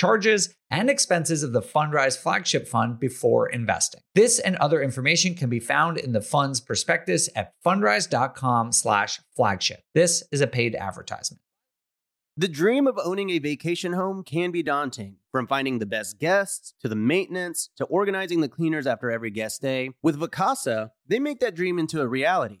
charges, and expenses of the Fundrise flagship fund before investing. This and other information can be found in the fund's prospectus at fundrise.com slash flagship. This is a paid advertisement. The dream of owning a vacation home can be daunting. From finding the best guests, to the maintenance, to organizing the cleaners after every guest day. with Vacasa, they make that dream into a reality.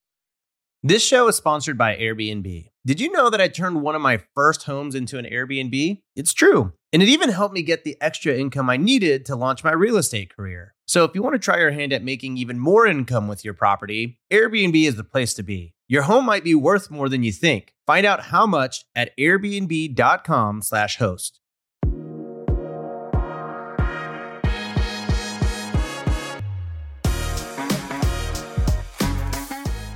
This show is sponsored by Airbnb. Did you know that I turned one of my first homes into an Airbnb? It's true. And it even helped me get the extra income I needed to launch my real estate career. So if you want to try your hand at making even more income with your property, Airbnb is the place to be. Your home might be worth more than you think. Find out how much at airbnb.com/host.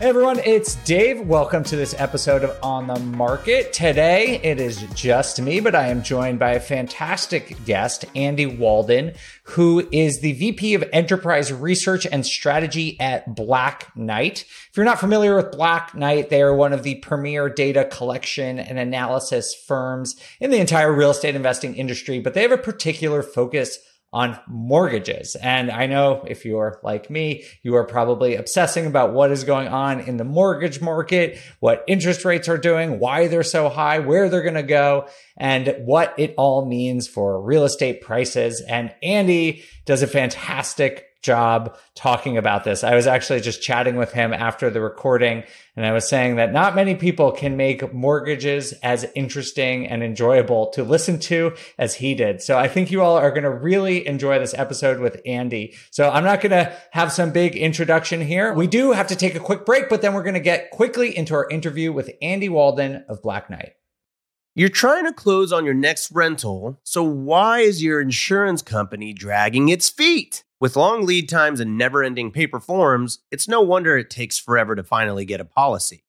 Hey everyone, it's Dave. Welcome to this episode of On the Market. Today it is just me, but I am joined by a fantastic guest, Andy Walden, who is the VP of Enterprise Research and Strategy at Black Knight. If you're not familiar with Black Knight, they are one of the premier data collection and analysis firms in the entire real estate investing industry, but they have a particular focus on mortgages. And I know if you're like me, you are probably obsessing about what is going on in the mortgage market, what interest rates are doing, why they're so high, where they're going to go, and what it all means for real estate prices. And Andy does a fantastic job talking about this. I was actually just chatting with him after the recording and I was saying that not many people can make mortgages as interesting and enjoyable to listen to as he did. So I think you all are going to really enjoy this episode with Andy. So I'm not going to have some big introduction here. We do have to take a quick break, but then we're going to get quickly into our interview with Andy Walden of Black Knight. You're trying to close on your next rental, so why is your insurance company dragging its feet? With long lead times and never ending paper forms, it's no wonder it takes forever to finally get a policy.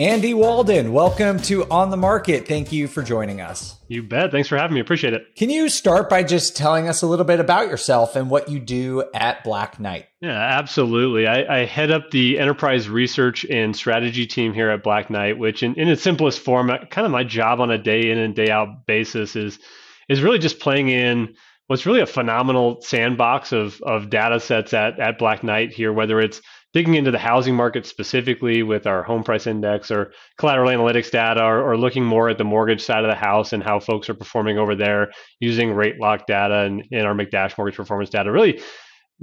Andy Walden, welcome to On the Market. Thank you for joining us. You bet. Thanks for having me. Appreciate it. Can you start by just telling us a little bit about yourself and what you do at Black Knight? Yeah, absolutely. I, I head up the enterprise research and strategy team here at Black Knight, which, in, in its simplest form, uh, kind of my job on a day in and day out basis is is really just playing in what's really a phenomenal sandbox of of data sets at at Black Knight here, whether it's digging into the housing market specifically with our home price index or collateral analytics data or, or, looking more at the mortgage side of the house and how folks are performing over there using rate lock data and, and our McDash mortgage performance data really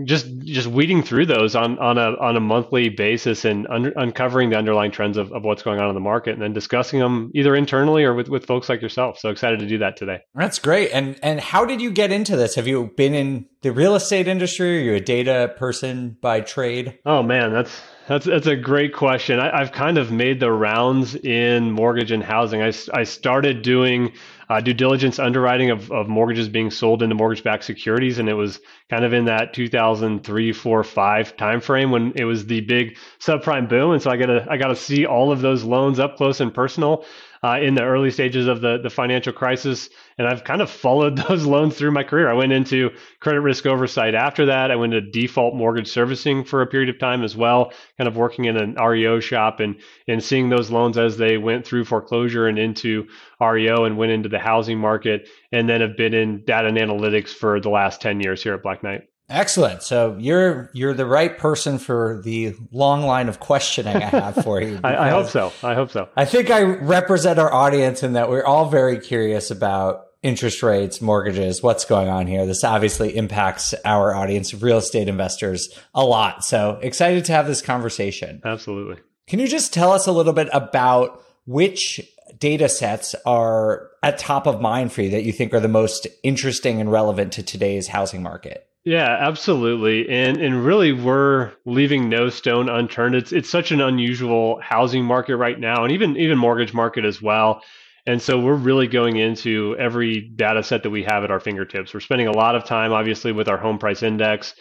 just just weeding through those on on a on a monthly basis and un- uncovering the underlying trends of, of what's going on in the market and then discussing them either internally or with, with folks like yourself. So excited to do that today. That's great. And and how did you get into this? Have you been in the real estate industry? Are you a data person by trade? Oh man that's that's that's a great question. I, have kind of made the rounds in mortgage and housing. I, I started doing uh, due diligence underwriting of, of mortgages being sold into mortgage-backed securities, and it was kind of in that 2003, four, five timeframe when it was the big subprime boom. And so I got to I got to see all of those loans up close and personal uh, in the early stages of the, the financial crisis. And I've kind of followed those loans through my career. I went into credit risk oversight after that. I went to default mortgage servicing for a period of time as well, kind of working in an REO shop and, and seeing those loans as they went through foreclosure and into REO and went into the housing market. And then have been in data and analytics for the last 10 years here at Black Knight. Excellent. So you're you're the right person for the long line of questioning I have for you. I, I, hope so. I hope so. I think I represent our audience in that we're all very curious about interest rates, mortgages, what's going on here. This obviously impacts our audience of real estate investors a lot. So excited to have this conversation. Absolutely. Can you just tell us a little bit about which data sets are at top of mind for you that you think are the most interesting and relevant to today's housing market? Yeah, absolutely. And and really we're leaving no stone unturned. It's it's such an unusual housing market right now and even even mortgage market as well. And so we're really going into every data set that we have at our fingertips. We're spending a lot of time obviously with our home price index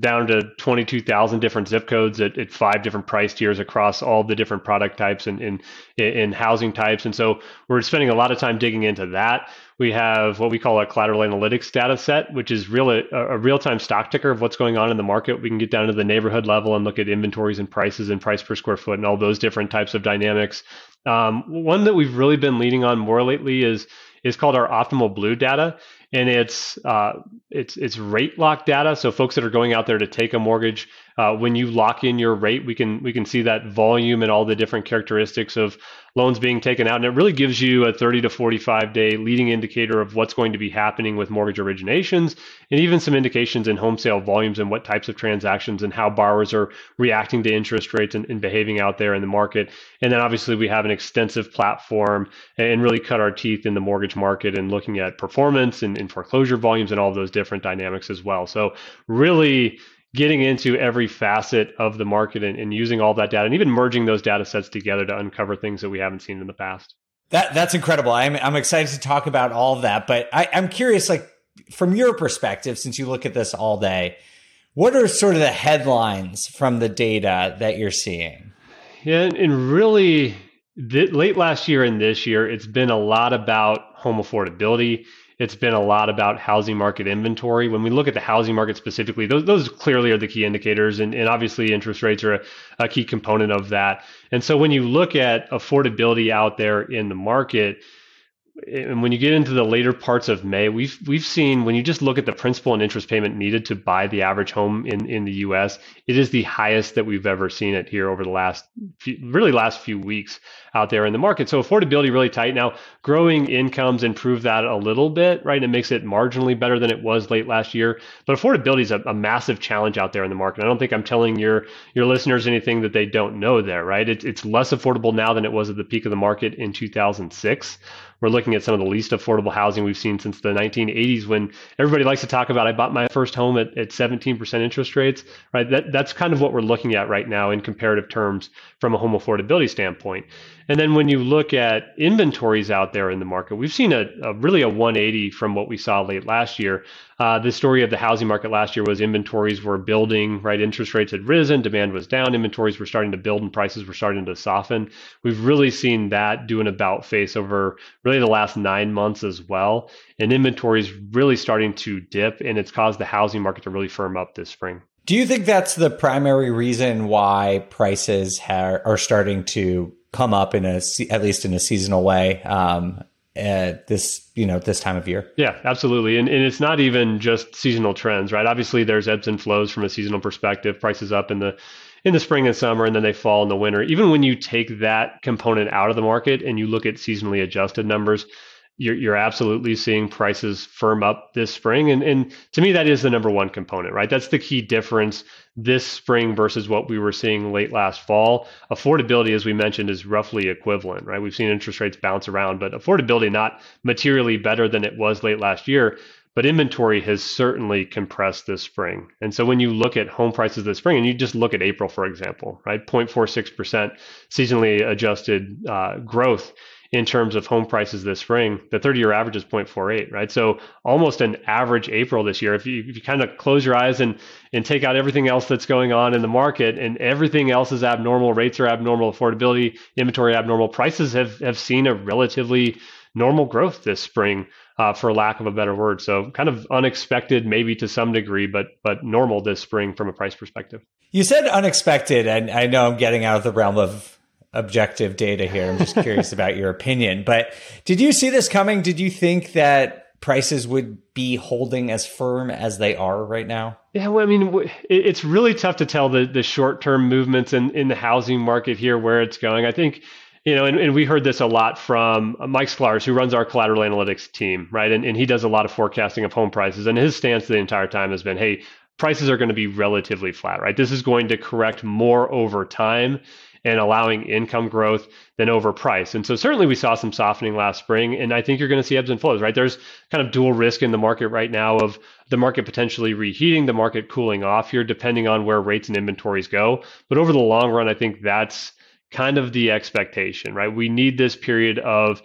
down to 22,000 different zip codes at, at, five different price tiers across all the different product types and in, in housing types. And so we're spending a lot of time digging into that. We have what we call a collateral analytics data set, which is really a, real time stock ticker of what's going on in the market. We can get down to the neighborhood level and look at inventories and prices and price per square foot and all those different types of dynamics. Um, one that we've really been leading on more lately is is called our Optimal Blue data and it's uh, it's it's rate lock data. So folks that are going out there to take a mortgage, uh, when you lock in your rate, we can we can see that volume and all the different characteristics of loans being taken out, and it really gives you a 30 to 45 day leading indicator of what's going to be happening with mortgage originations, and even some indications in home sale volumes and what types of transactions and how borrowers are reacting to interest rates and, and behaving out there in the market. And then obviously we have an extensive platform and really cut our teeth in the mortgage market and looking at performance and, and foreclosure volumes and all those different dynamics as well. So really getting into every facet of the market and, and, using all that data and even merging those data sets together to uncover things that we haven't seen in the past. That that's incredible. I'm I'm excited to talk about all of that, but I, I'm curious, like from your perspective, since you look at this all day, what are sort of the headlines from the data that you're seeing? Yeah, and really, th- late last year and this year, it's been a lot about home affordability it's been a lot about housing market inventory. When we look at the housing market specifically, those, those clearly are the key indicators. And, and obviously, interest rates are a, a key component of that. And so when you look at affordability out there in the market, and when you get into the later parts of May, we've we've seen when you just look at the principal and interest payment needed to buy the average home in, in the U.S., it is the highest that we've ever seen it here over the last few, really last few weeks out there in the market. So affordability really tight now. Growing incomes improve that a little bit, right? It makes it marginally better than it was late last year. But affordability is a, a massive challenge out there in the market. I don't think I'm telling your your listeners anything that they don't know there, right? It, it's less affordable now than it was at the peak of the market in 2006. We're looking at some of the least affordable housing we've seen since the 1980s when everybody likes to talk about I bought my first home at, at 17% interest rates, right? That, that's kind of what we're looking at right now in comparative terms from a home affordability standpoint. And then when you look at inventories out there in the market, we've seen a, a really a 180 from what we saw late last year. Uh, the story of the housing market last year was inventories were building, right? Interest rates had risen, demand was down, inventories were starting to build, and prices were starting to soften. We've really seen that do an about face over really the last nine months as well. And inventories really starting to dip, and it's caused the housing market to really firm up this spring. Do you think that's the primary reason why prices ha- are starting to come up in a at least in a seasonal way um, at this you know this time of year. Yeah, absolutely, and and it's not even just seasonal trends, right? Obviously, there's ebbs and flows from a seasonal perspective. Prices up in the in the spring and summer, and then they fall in the winter. Even when you take that component out of the market and you look at seasonally adjusted numbers, you're, you're absolutely seeing prices firm up this spring. And, and to me, that is the number one component, right? That's the key difference this spring versus what we were seeing late last fall. Affordability, as we mentioned, is roughly equivalent, right? We've seen interest rates bounce around, but affordability not materially better than it was late last year. But inventory has certainly compressed this spring. And so when you look at home prices this spring, and you just look at April, for example, right? 0.46% seasonally adjusted uh, growth in terms of home prices this spring, the 30 year average is 0.48, right? So almost an average April this year. If you, if you kind of close your eyes and, and take out everything else that's going on in the market and everything else is abnormal, rates are abnormal, affordability, inventory abnormal, prices have, have seen a relatively normal growth this spring. Uh, for lack of a better word, so kind of unexpected, maybe to some degree, but but normal this spring from a price perspective. You said unexpected, and I know I'm getting out of the realm of objective data here. I'm just curious about your opinion. But did you see this coming? Did you think that prices would be holding as firm as they are right now? Yeah, well, I mean, it's really tough to tell the, the short term movements in, in the housing market here where it's going. I think you know, and, and we heard this a lot from Mike Sklarz, who runs our collateral analytics team, right? And, and he does a lot of forecasting of home prices. And his stance the entire time has been, hey, prices are going to be relatively flat, right? This is going to correct more over time and allowing income growth than over price. And so certainly we saw some softening last spring, and I think you're going to see ebbs and flows, right? There's kind of dual risk in the market right now of the market potentially reheating, the market cooling off here, depending on where rates and inventories go. But over the long run, I think that's kind of the expectation, right? We need this period of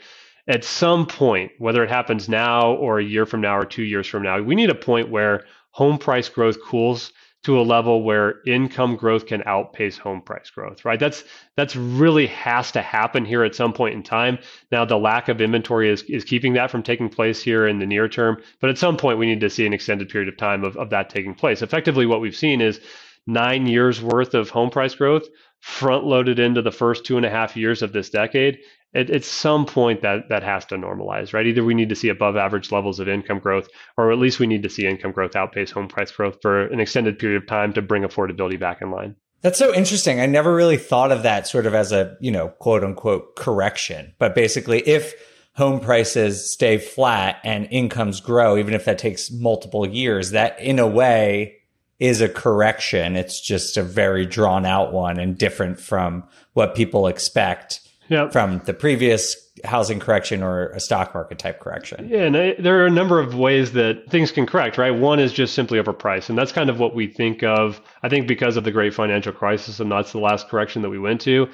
at some point, whether it happens now or a year from now or two years from now, we need a point where home price growth cools to a level where income growth can outpace home price growth, right? That's that's really has to happen here at some point in time. Now, the lack of inventory is, is keeping that from taking place here in the near term, but at some point we need to see an extended period of time of, of that taking place. Effectively, what we've seen is nine years worth of home price growth front loaded into the first two and a half years of this decade at, at some point that that has to normalize, right? Either we need to see above average levels of income growth, or at least we need to see income growth outpace home price growth for an extended period of time to bring affordability back in line. That's so interesting. I never really thought of that sort of as a, you know, quote unquote correction. But basically, if home prices stay flat and incomes grow, even if that takes multiple years, that in a way is a correction. It's just a very drawn out one and different from what people expect yep. from the previous housing correction or a stock market type correction. Yeah, and I, there are a number of ways that things can correct, right? One is just simply overpriced, and that's kind of what we think of. I think because of the great financial crisis, and that's the last correction that we went to.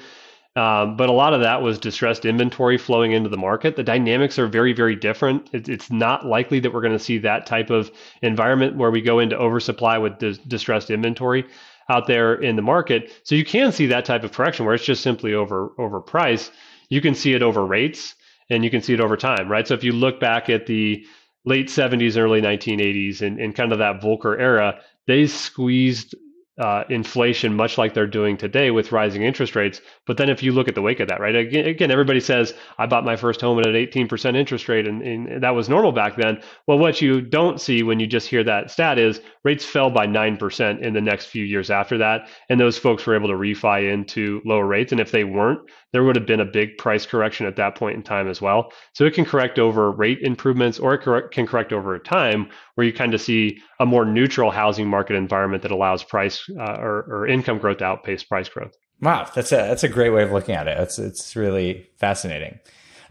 Um, but a lot of that was distressed inventory flowing into the market. The dynamics are very, very different. It, it's not likely that we're going to see that type of environment where we go into oversupply with dis- distressed inventory out there in the market. So you can see that type of correction where it's just simply over over price. You can see it over rates and you can see it over time, right? So if you look back at the late 70s and early 1980s and, and kind of that Volcker era, they squeezed uh, inflation, much like they're doing today with rising interest rates. But then if you look at the wake of that, right? Again, again everybody says, I bought my first home at an 18% interest rate, and, and, that was normal back then. Well, what you don't see when you just hear that stat is rates fell by 9% in the next few years after that. And those folks were able to refi into lower rates. And if they weren't, there would have been a big price correction at that point in time as well. So it can correct over rate improvements or it can correct over time where you kind of see a more neutral housing market environment that allows price uh, or, or income growth to outpace price growth. Wow, that's a that's a great way of looking at it. It's it's really fascinating.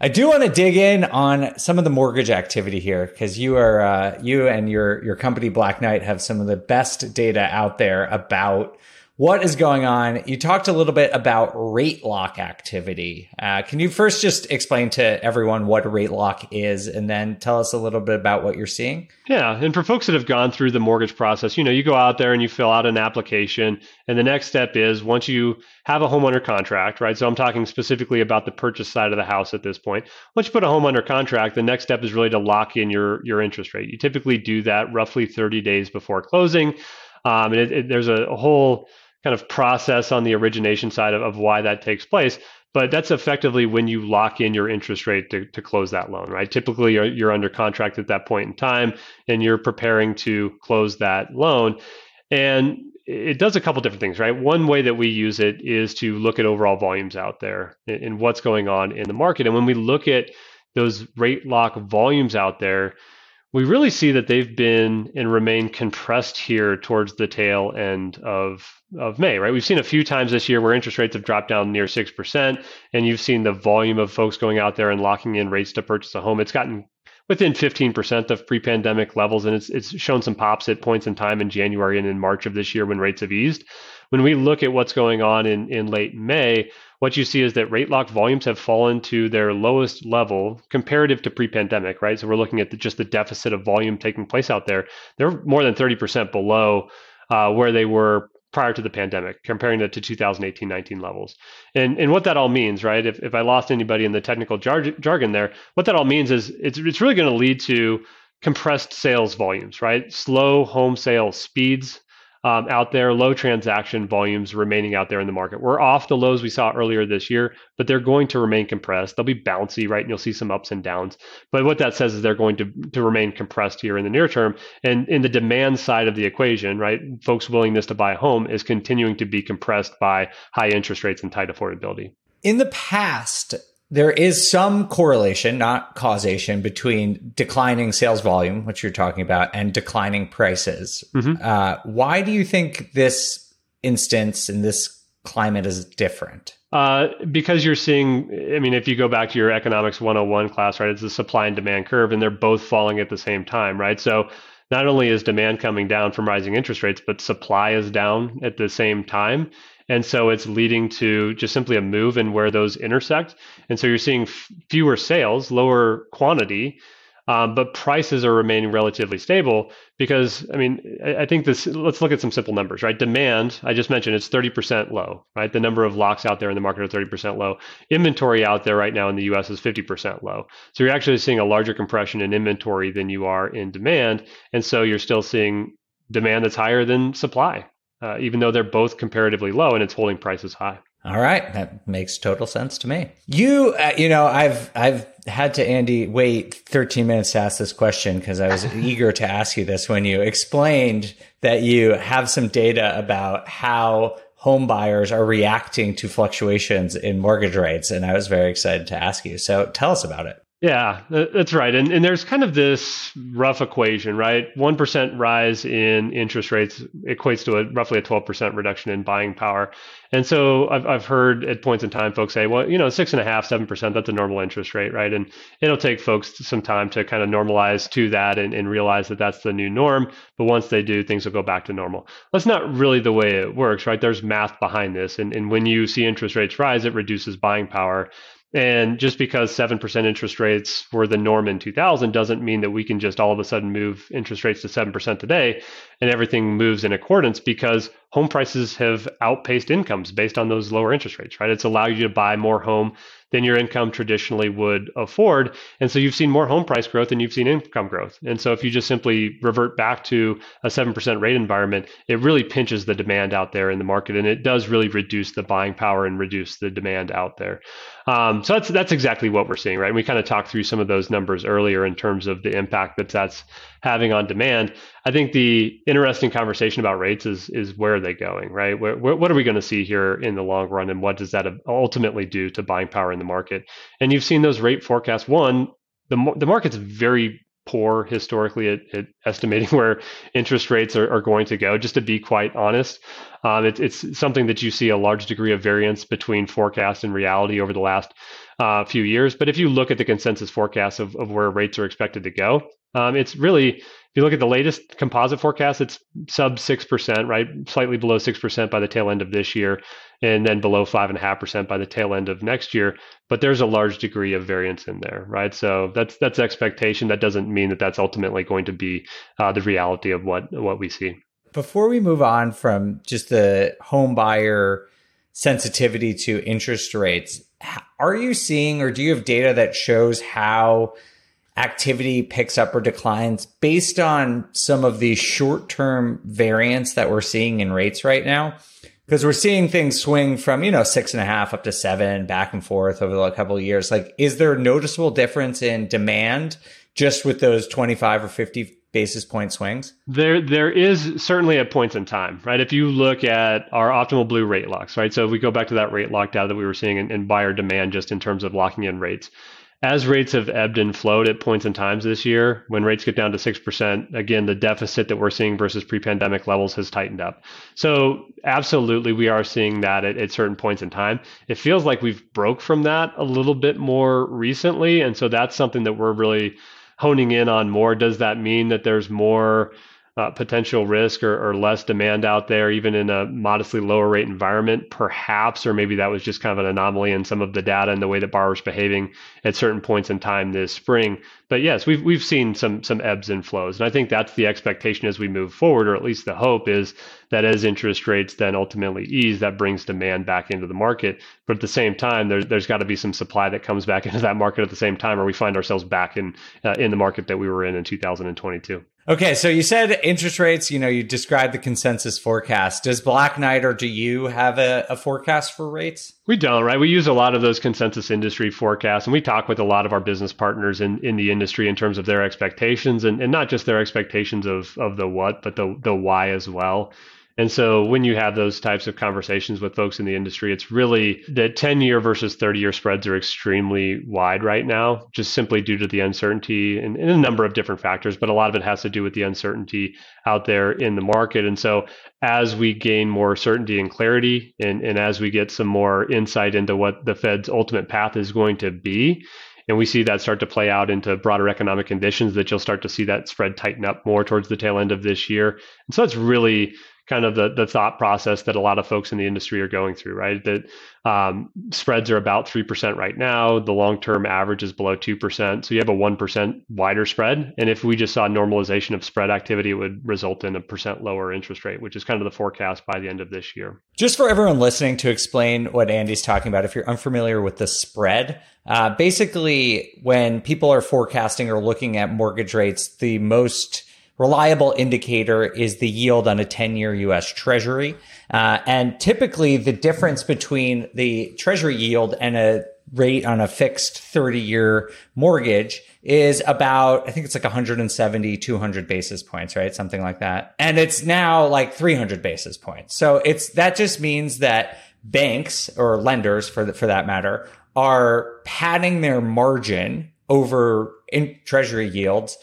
I do want to dig in on some of the mortgage activity here because you are uh, you and your your company Black Knight have some of the best data out there about what is going on? You talked a little bit about rate lock activity. Uh, can you first just explain to everyone what rate lock is and then tell us a little bit about what you're seeing? Yeah. And for folks that have gone through the mortgage process, you know, you go out there and you fill out an application. And the next step is once you have a home under contract, right? So I'm talking specifically about the purchase side of the house at this point. Once you put a home under contract, the next step is really to lock in your, your interest rate. You typically do that roughly 30 days before closing. Um, and it, it, there's a, a whole kind of process on the origination side of, of why that takes place. But that's effectively when you lock in your interest rate to, to close that loan, right? Typically, you're, you're under contract at that point in time and you're preparing to close that loan. And it does a couple different things, right? One way that we use it is to look at overall volumes out there and, and what's going on in the market. And when we look at those rate lock volumes out there, we really see that they've been and remain compressed here towards the tail end of of May, right? We've seen a few times this year where interest rates have dropped down near 6%, and you've seen the volume of folks going out there and locking in rates to purchase a home. It's gotten within 15% of pre-pandemic levels, and it's it's shown some pops at points in time in January and in March of this year when rates have eased. When we look at what's going on in, in late May, what you see is that rate lock volumes have fallen to their lowest level comparative to pre-pandemic, right? So we're looking at the, just the deficit of volume taking place out there. They're more than 30% below uh, where they were prior to the pandemic, comparing that to 2018-19 levels. And and what that all means, right? If, if I lost anybody in the technical jar- jargon there, what that all means is it's it's really going to lead to compressed sales volumes, right? Slow home sales speeds um, out there, low transaction volumes remaining out there in the market. We're off the lows we saw earlier this year, but they're going to remain compressed. They'll be bouncy, right? And you'll see some ups and downs. But what that says is they're going to, to remain compressed here in the near term. And in the demand side of the equation, right, folks' willingness to buy a home is continuing to be compressed by high interest rates and tight affordability. In the past, there is some correlation, not causation, between declining sales volume, which you're talking about, and declining prices. Mm-hmm. Uh, why do you think this instance in this climate is different? Uh, because you're seeing, I mean, if you go back to your economics 101 class, right, it's the supply and demand curve, and they're both falling at the same time, right? So not only is demand coming down from rising interest rates, but supply is down at the same time. And so it's leading to just simply a move in where those intersect. And so you're seeing f- fewer sales, lower quantity, um, but prices are remaining relatively stable because, I mean, I, I think this, let's look at some simple numbers, right? Demand, I just mentioned, it's 30% low, right? The number of locks out there in the market are 30% low. Inventory out there right now in the US is 50% low. So you're actually seeing a larger compression in inventory than you are in demand. And so you're still seeing demand that's higher than supply uh, even though they're both comparatively low and it's holding prices high. All right, that makes total sense to me. You, uh, you know, I've I've had to Andy wait 13 minutes to ask this question because I was eager to ask you this when you explained that you have some data about how home buyers are reacting to fluctuations in mortgage rates, and I was very excited to ask you. So tell us about it. Yeah, that's right. And, and there's kind of this rough equation, right? 1% rise in interest rates equates to a, roughly a 12% reduction in buying power. And so I've, I've heard at points in time folks say, well, you know, six and a half, 7%, that's a normal interest rate, right? And it'll take folks some time to kind of normalize to that and, and realize that that's the new norm. But once they do, things will go back to normal. That's not really the way it works, right? There's math behind this. And, and when you see interest rates rise, it reduces buying power. And just because 7% interest rates were the norm in 2000 doesn't mean that we can just all of a sudden move interest rates to 7% today and everything moves in accordance because home prices have outpaced incomes based on those lower interest rates, right? It's allowed you to buy more home than your income traditionally would afford. And so you've seen more home price growth than you've seen income growth. And so if you just simply revert back to a 7% rate environment, it really pinches the demand out there in the market. And it does really reduce the buying power and reduce the demand out there. Um, so that's that's exactly what we're seeing, right? And we kind of talked through some of those numbers earlier in terms of the impact that that's having on demand. I think the interesting conversation about rates is is where are they going, right? Where, where, what are we going to see here in the long run, and what does that ultimately do to buying power in the market? And you've seen those rate forecasts. One, the the market's very poor historically at, at estimating where interest rates are, are, going to go. Just to be quite honest, um, it, it's something that you see a large degree of variance between forecast and reality over the last uh, few years. But if you look at the consensus forecast of, of where rates are expected to go, um, it's really if you look at the latest composite forecast, it's sub 6%, right? Slightly below 6% by the tail end of this year, and then below 5.5% by the tail end of next year. But there's a large degree of variance in there, right? So that's that's expectation. That doesn't mean that that's ultimately going to be uh, the reality of what, what we see. Before we move on from just the home buyer sensitivity to interest rates, are you seeing or do you have data that shows how activity picks up or declines based on some of the short term variance that we're seeing in rates right now. Because we're seeing things swing from, you know, six and a half up to seven back and forth over the couple of years. Like, is there a noticeable difference in demand just with those 25 or 50 basis point swings? There, there is certainly at points in time, right? If you look at our Optimal Blue rate locks, right? So if we go back to that rate lock data that we were seeing in, in buyer demand just in terms of locking in rates, as rates have ebbed and flowed at points and times this year, when rates get down to 6%, again, the deficit that we're seeing versus pre pandemic levels has tightened up. So, absolutely, we are seeing that at, at, certain points in time. It feels like we've broke from that a little bit more recently. And so, that's something that we're really honing in on more. Does that mean that there's more? Uh, potential risk or, or, less demand out there, even in a modestly lower rate environment, perhaps, or maybe that was just kind of an anomaly in some of the data and the way that borrowers behaving at certain points in time this spring. But yes, we've we've seen some some ebbs and flows, and I think that's the expectation as we move forward, or at least the hope is that as interest rates then ultimately ease, that brings demand back into the market. But at the same time, there's there's got to be some supply that comes back into that market at the same time, or we find ourselves back in uh, in the market that we were in in 2022. Okay, so you said interest rates, you know, you described the consensus forecast. Does Black Knight or do you have a, a, forecast for rates? We don't, right? We use a lot of those consensus industry forecasts and we talk with a lot of our business partners in, in the industry in terms of their expectations and, and not just their expectations of, of the what, but the, the why as well. And so when you have those types of conversations with folks in the industry, it's really that 10 year versus 30 year spreads are extremely wide right now, just simply due to the uncertainty and, and, a number of different factors. But a lot of it has to do with the uncertainty out there in the market. And so as we gain more certainty and clarity, and, and as we get some more insight into what the Fed's ultimate path is going to be, and we see that start to play out into broader economic conditions that you'll start to see that spread tighten up more towards the tail end of this year. And so it's really kind of the, the thought process that a lot of folks in the industry are going through, right? That um, spreads are about 3% right now. The long term average is below 2%. So you have a 1% wider spread. And if we just saw normalization of spread activity, it would result in a percent lower interest rate, which is kind of the forecast by the end of this year. Just for everyone listening to explain what Andy's talking about, if you're unfamiliar with the spread, uh, basically, when people are forecasting or looking at mortgage rates, the most reliable indicator is the yield on a 10 year US Treasury. Uh, and typically, the difference between the Treasury yield and a rate on a fixed 30 year mortgage is about, I think it's like 170, 200 basis points, right? Something like that. And it's now like 300 basis points. So it's, that just means that banks or lenders for, the, for that matter are padding their margin over in treasury yields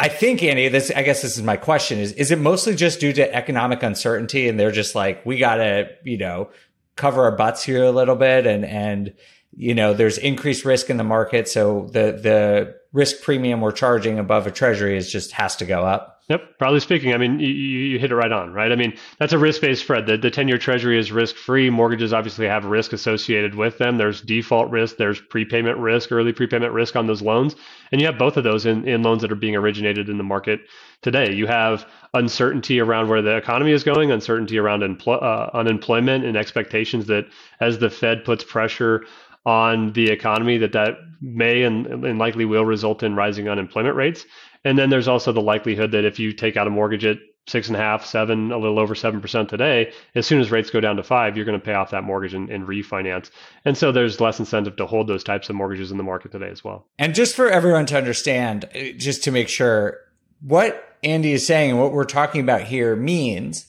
I think Andy, this I guess this is my question is is it mostly just due to economic uncertainty and they're just like we got to, you know, cover our butts here a little bit and and you know, there's increased risk in the market so the the risk premium we're charging above a treasury is just has to go up. Yep. Broadly speaking, I mean, you, you hit it right on, right? I mean, that's a risk based spread. The, the 10 year treasury is risk free. Mortgages obviously have risk associated with them. There's default risk, there's prepayment risk, early prepayment risk on those loans. And you have both of those in, in loans that are being originated in the market today. You have uncertainty around where the economy is going, uncertainty around empl- uh, unemployment, and expectations that as the Fed puts pressure on the economy, that that may and, and likely will result in rising unemployment rates. And then there's also the likelihood that if you take out a mortgage at six and a half, seven, a little over seven percent today, as soon as rates go down to five, you're going to pay off that mortgage and, and, refinance. And so there's less incentive to hold those types of mortgages in the market today as well. And just for everyone to understand, uh, just to make sure, what Andy is saying and what we're talking about here means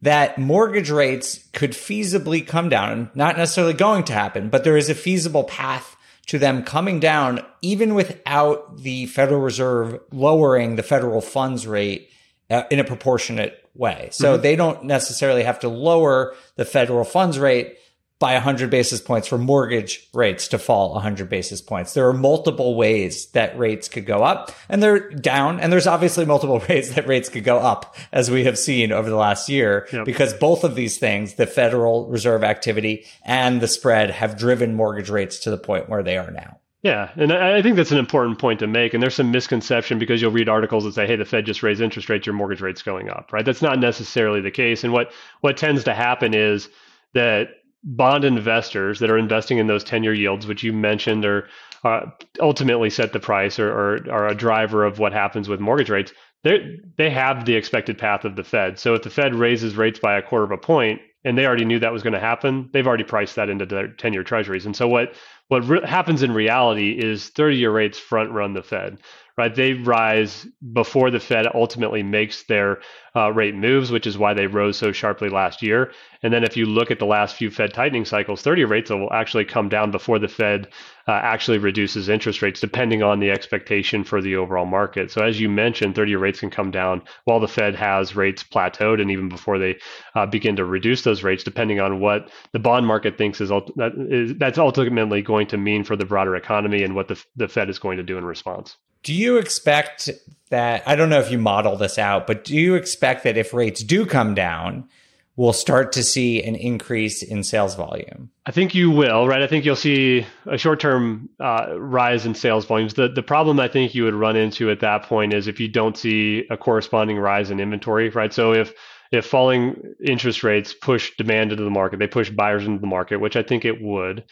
that mortgage rates could feasibly come down, and not necessarily going to happen, but there is a feasible path to them coming down even without the Federal Reserve lowering the federal funds rate uh, in a proportionate way. So mm-hmm. they don't necessarily have to lower the federal funds rate by 100 basis points for mortgage rates to fall 100 basis points. There are multiple ways that rates could go up and they're down. And there's obviously multiple ways that rates could go up as we have seen over the last year yep. because both of these things, the Federal Reserve activity and the spread have driven mortgage rates to the point where they are now. Yeah, and I think that's an important point to make. And there's some misconception because you'll read articles that say, "Hey, the Fed just raised interest rates, your mortgage rate's going up." Right? That's not necessarily the case. And what what tends to happen is that bond investors that are investing in those 10 year yields, which you mentioned are uh, ultimately set the price or, or are a driver of what happens with mortgage rates, they have the expected path of the Fed. So if the Fed raises rates by a quarter of a point, and they already knew that was going to happen, they've already priced that into their 10 year treasuries. And so what what re- happens in reality is 30 year rates front run the Fed right? They rise before the Fed ultimately makes their uh, rate moves, which is why they rose so sharply last year. And then if you look at the last few Fed tightening cycles, 30 rates will actually come down before the Fed uh, actually reduces interest rates, depending on the expectation for the overall market. So as you mentioned, 30 rates can come down while the Fed has rates plateaued, and even before they uh, begin to reduce those rates, depending on what the bond market thinks is, that is that's ultimately going to mean for the broader economy and what the, the Fed is going to do in response. Do you expect that? I don't know if you model this out, but do you expect that if rates do come down, we'll start to see an increase in sales volume? I think you will, right? I think you'll see a short-term uh, rise in sales volumes. The the problem I think you would run into at that point is if you don't see a corresponding rise in inventory, right? So if if falling interest rates push demand into the market, they push buyers into the market, which I think it would,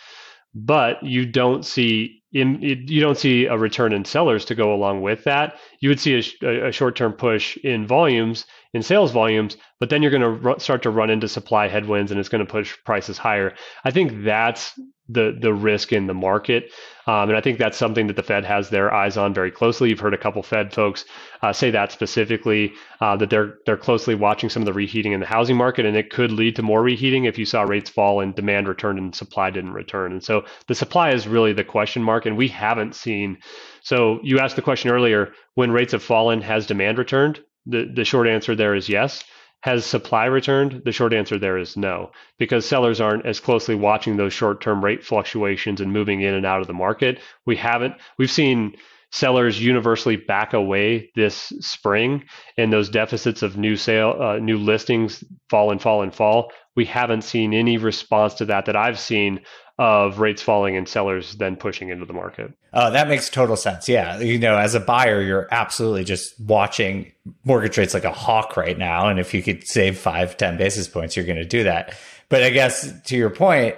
but you don't see in, you don't see a return in sellers to go along with that. You would see a, a short-term push in volumes, in sales volumes, but then you're going to start to run into supply headwinds, and it's going to push prices higher. I think that's the the risk in the market. Um, and I think that's something that the Fed has their eyes on very closely. You've heard a couple Fed folks uh, say that specifically, uh, that they're they're closely watching some of the reheating in the housing market, and it could lead to more reheating if you saw rates fall and demand returned and supply didn't return. And so the supply is really the question mark, and we haven't seen. So you asked the question earlier: when rates have fallen, has demand returned? The the short answer there is yes. Has supply returned? The short answer there is no, because sellers aren't as closely watching those short term rate fluctuations and moving in and out of the market. We haven't, we've seen sellers universally back away this spring and those deficits of new sale uh, new listings fall and fall and fall we haven't seen any response to that that i've seen of rates falling and sellers then pushing into the market. Oh, that makes total sense. Yeah. You know, as a buyer, you're absolutely just watching mortgage rates like a hawk right now. And if you could save five ten basis points, you're going to do that. But I guess to your point,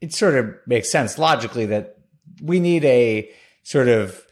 it sort of makes sense logically that we need a sort of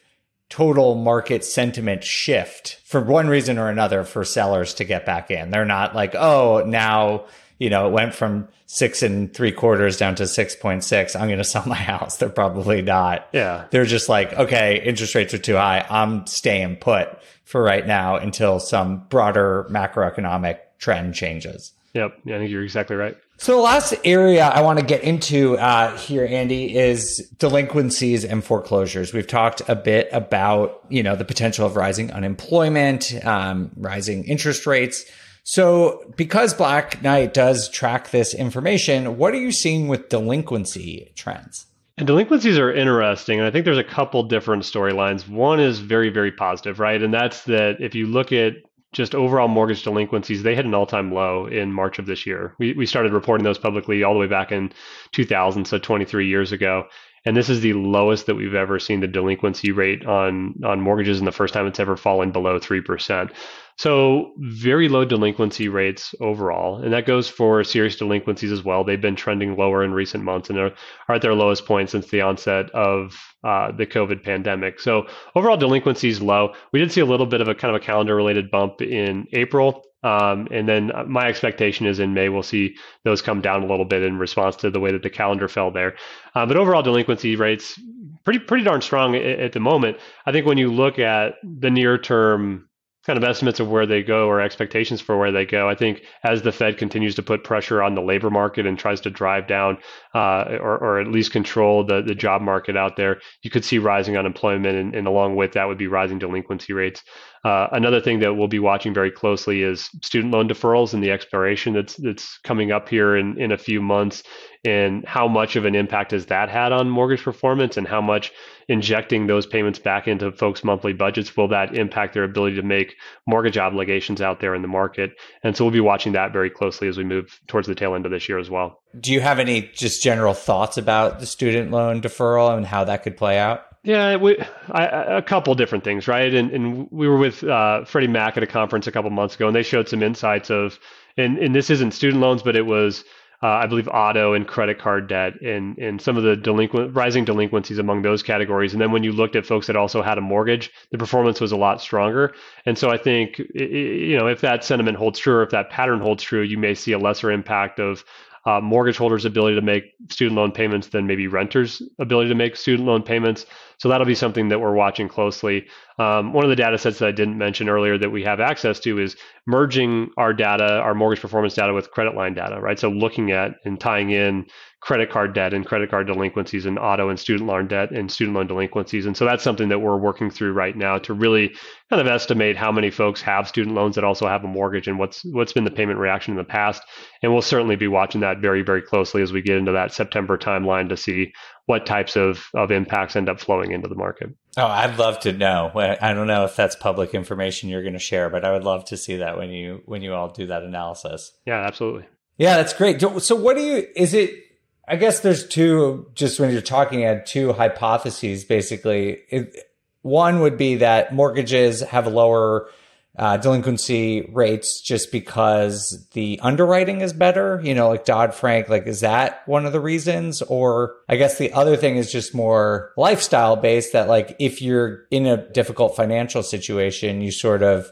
total market sentiment shift for one reason or another for sellers to get back in. They're not like, oh, now you know, it went from six and three quarters down to 6.6. I'm going to sell my house. They're probably not. Yeah. They're just like, okay, interest rates are too high. I'm staying put for right now until some broader macroeconomic trend changes. Yep. Yeah, I think you're exactly right. So the last area I want to get into uh, here, Andy, is delinquencies and foreclosures. We've talked a bit about, you know, the potential of rising unemployment, um, rising interest rates. So, because Black Knight does track this information, what are you seeing with delinquency trends? And delinquencies are interesting. And I think there's a couple different storylines. One is very, very positive, right? And that's that if you look at just overall mortgage delinquencies, they hit an all time low in March of this year. We, we started reporting those publicly all the way back in 2000, so 23 years ago. And this is the lowest that we've ever seen the delinquency rate on, on mortgages in the first time it's ever fallen below 3%. So very low delinquency rates overall, and that goes for serious delinquencies as well. They've been trending lower in recent months and are, are at their lowest point since the onset of uh, the COVID pandemic. So overall delinquency is low. We did see a little bit of a kind of a calendar related bump in April. Um, and then my expectation is in May we'll see those come down a little bit in response to the way that the calendar fell there. Uh, but overall delinquency rates pretty pretty darn strong at, at the moment. I think when you look at the near term kind of estimates of where they go or expectations for where they go. I think as the Fed continues to put pressure on the labor market and tries to drive down uh, or, or at least control the, the job market out there, you could see rising unemployment, and, and along with that would be rising delinquency rates. Uh, another thing that we'll be watching very closely is student loan deferrals and the expiration that's that's coming up here in, in a few months, and how much of an impact has that had on mortgage performance, and how much injecting those payments back into folks' monthly budgets will that impact their ability to make mortgage obligations out there in the market? And so we'll be watching that very closely as we move towards the tail end of this year as well. Do you have any just general thoughts about the student loan deferral and how that could play out? Yeah, we, I, a couple different things, right? And, and we were with uh, Freddie Mac at a conference a couple months ago, and they showed some insights of, and, and this isn't student loans, but it was, uh, I believe, auto and credit card debt, and and some of the delinquent rising delinquencies among those categories. And then when you looked at folks that also had a mortgage, the performance was a lot stronger. And so I think, you know, if that sentiment holds true, or if that pattern holds true, you may see a lesser impact of uh, mortgage holders' ability to make student loan payments than maybe renters' ability to make student loan payments. So that'll be something that we're watching closely. Um, one of the data sets that I didn't mention earlier that we have access to is merging our data, our mortgage performance data with credit line data, right? So looking at and tying in credit card debt and credit card delinquencies and auto and student loan debt and student loan delinquencies. And so that's something that we're working through right now to really kind of estimate how many folks have student loans that also have a mortgage and what's what's been the payment reaction in the past. And we'll certainly be watching that very, very closely as we get into that September timeline to see what types of, of impacts end up flowing into the market. Oh, I'd love to know. I don't know if that's public information you're going to share, but I would love to see that when you when you all do that analysis. Yeah, absolutely. Yeah, that's great. So what do you is it I guess there's two, just when you're talking at two hypotheses, basically. It, one would be that mortgages have lower uh, delinquency rates just because the underwriting is better, you know, like Dodd Frank, like, is that one of the reasons? Or I guess the other thing is just more lifestyle based that, like, if you're in a difficult financial situation, you sort of,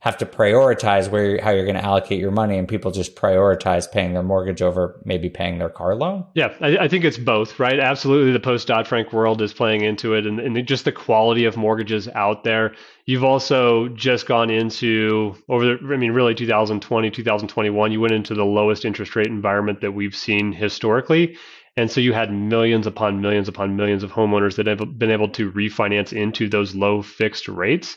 have to prioritize where how you're going to allocate your money, and people just prioritize paying their mortgage over maybe paying their car loan. Yeah, I, I think it's both, right? Absolutely, the post Dodd Frank world is playing into it, and, and just the quality of mortgages out there. You've also just gone into over the, I mean, really 2020, 2021. You went into the lowest interest rate environment that we've seen historically. And so you had millions upon millions upon millions of homeowners that have been able to refinance into those low fixed rates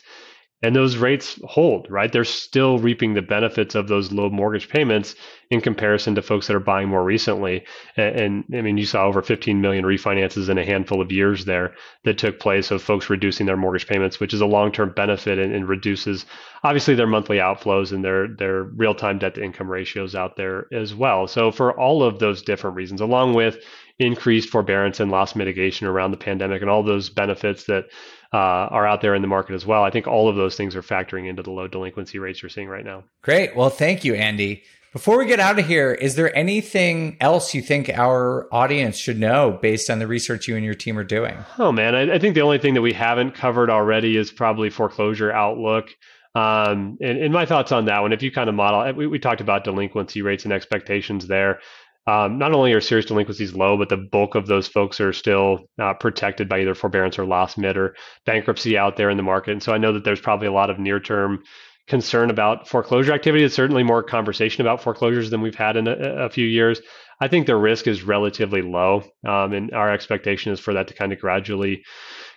and those rates hold, right? They're still reaping the benefits of those low mortgage payments in comparison to folks that are buying more recently. And, and, I mean, you saw over 15 million refinances in a handful of years there that took place of folks reducing their mortgage payments, which is a long-term benefit and, and reduces obviously their monthly outflows and their their real-time debt to income ratios out there as well. So for all of those different reasons, along with increased forbearance and loss mitigation around the pandemic and all those benefits that uh, are out there in the market as well. I think all of those things are factoring into the low delinquency rates you're seeing right now. Great. Well, thank you, Andy. Before we get out of here, is there anything else you think our audience should know based on the research you and your team are doing? Oh, man. I, I think the only thing that we haven't covered already is probably foreclosure outlook. Um, and, and, my thoughts on that one, if you kind of model, we, we talked about delinquency rates and expectations there um, not only are serious delinquencies low, but the bulk of those folks are still uh, protected by either forbearance or loss mit or bankruptcy out there in the market. And so I know that there's probably a lot of near term concern about foreclosure activity. It's certainly more conversation about foreclosures than we've had in a, a few years. I think the risk is relatively low, um, and our expectation is for that to kind of gradually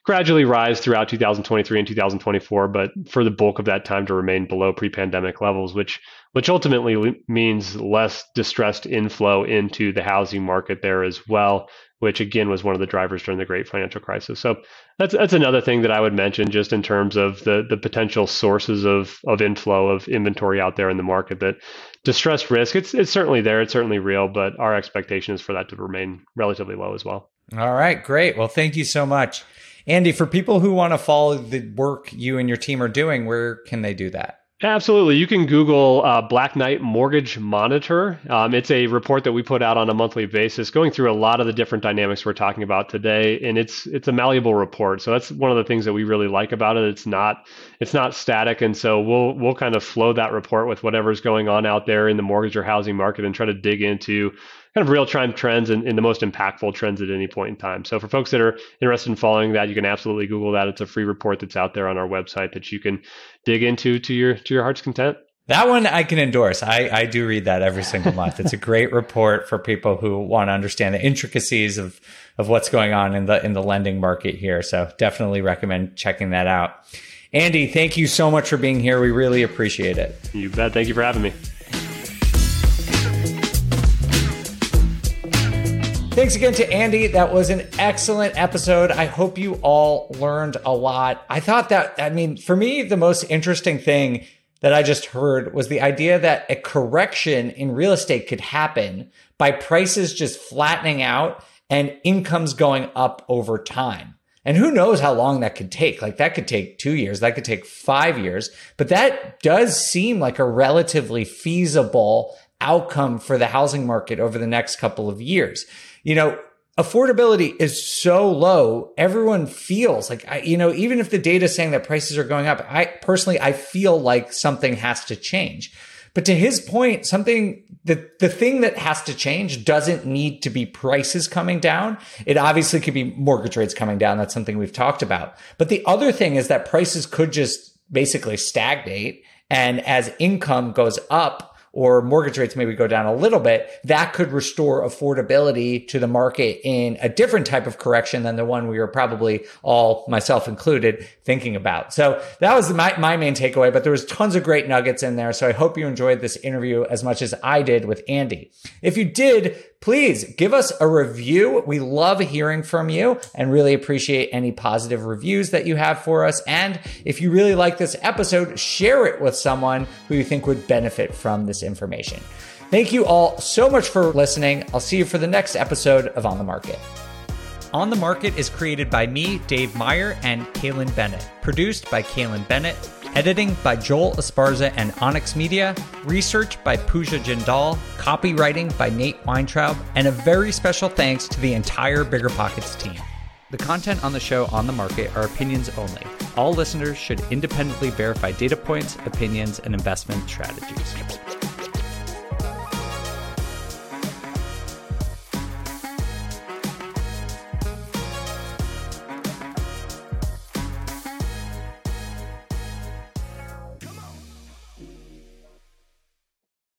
gradually rise throughout 2023 and 2024, but for the bulk of that time to remain below pre-pandemic levels, which which ultimately means less distressed inflow into the housing market there as well, which again was one of the drivers during the great financial crisis. So that's that's another thing that I would mention just in terms of the the potential sources of of inflow of inventory out there in the market that distressed risk it's it's certainly there, it's certainly real, but our expectation is for that to remain relatively low as well. All right, great. Well, thank you so much. Andy, for people who want to follow the work you and your team are doing, where can they do that? Absolutely. You can Google uh, Black Knight Mortgage Monitor. Um, it's a report that we put out on a monthly basis, going through a lot of the different dynamics we're talking about today, and it's it's a malleable report. So that's one of the things that we really like about it. It's not it's not static, and so we'll we'll kind of flow that report with whatever's going on out there in the mortgage or housing market, and try to dig into kind of real time trends and, and, the most impactful trends at any point in time. So for folks that are interested in following that, you can absolutely Google that. It's a free report that's out there on our website that you can dig into to your to your heart's content. That one I can endorse. I, I do read that every single month. It's a great report for people who want to understand the intricacies of, of what's going on in the in the lending market here. So definitely recommend checking that out. Andy, thank you so much for being here. We really appreciate it. You bet. Thank you for having me. Thanks again to Andy. That was an excellent episode. I hope you all learned a lot. I thought that, I mean, for me, the most interesting thing that I just heard was the idea that a correction in real estate could happen by prices just flattening out and incomes going up over time. And who knows how long that could take? Like that could take two years, that could take five years, but that does seem like a relatively feasible outcome for the housing market over the next couple of years you know, affordability is so low. Everyone feels like, I, you know, even if the data is saying that prices are going up, I personally, I feel like something has to change. But to his point, something, that the thing that has to change doesn't need to be prices coming down. It obviously could be mortgage rates coming down. That's something we've talked about. But the other thing is that prices could just basically stagnate. And as income goes up, or mortgage rates maybe go down a little bit, that could restore affordability to the market in a different type of correction than the one we were probably all, myself included, thinking about. So that was my, my main takeaway, but there was tons of great nuggets in there. So I hope you enjoyed this interview as much as I did with Andy. If you did, please give us a review. We love hearing from you and really appreciate any positive reviews that you have for us. And if you really like this episode, share it with someone who you think would benefit from this information. Thank you all so much for listening. I'll see you for the next episode of On the Market. On the Market is created by me, Dave Meyer, and Kailyn Bennett. Produced by Kailyn Bennett Editing by Joel Esparza and Onyx Media. Research by Pooja Jindal. Copywriting by Nate Weintraub. And a very special thanks to the entire BiggerPockets team. The content on the show on the market are opinions only. All listeners should independently verify data points, opinions, and investment strategies.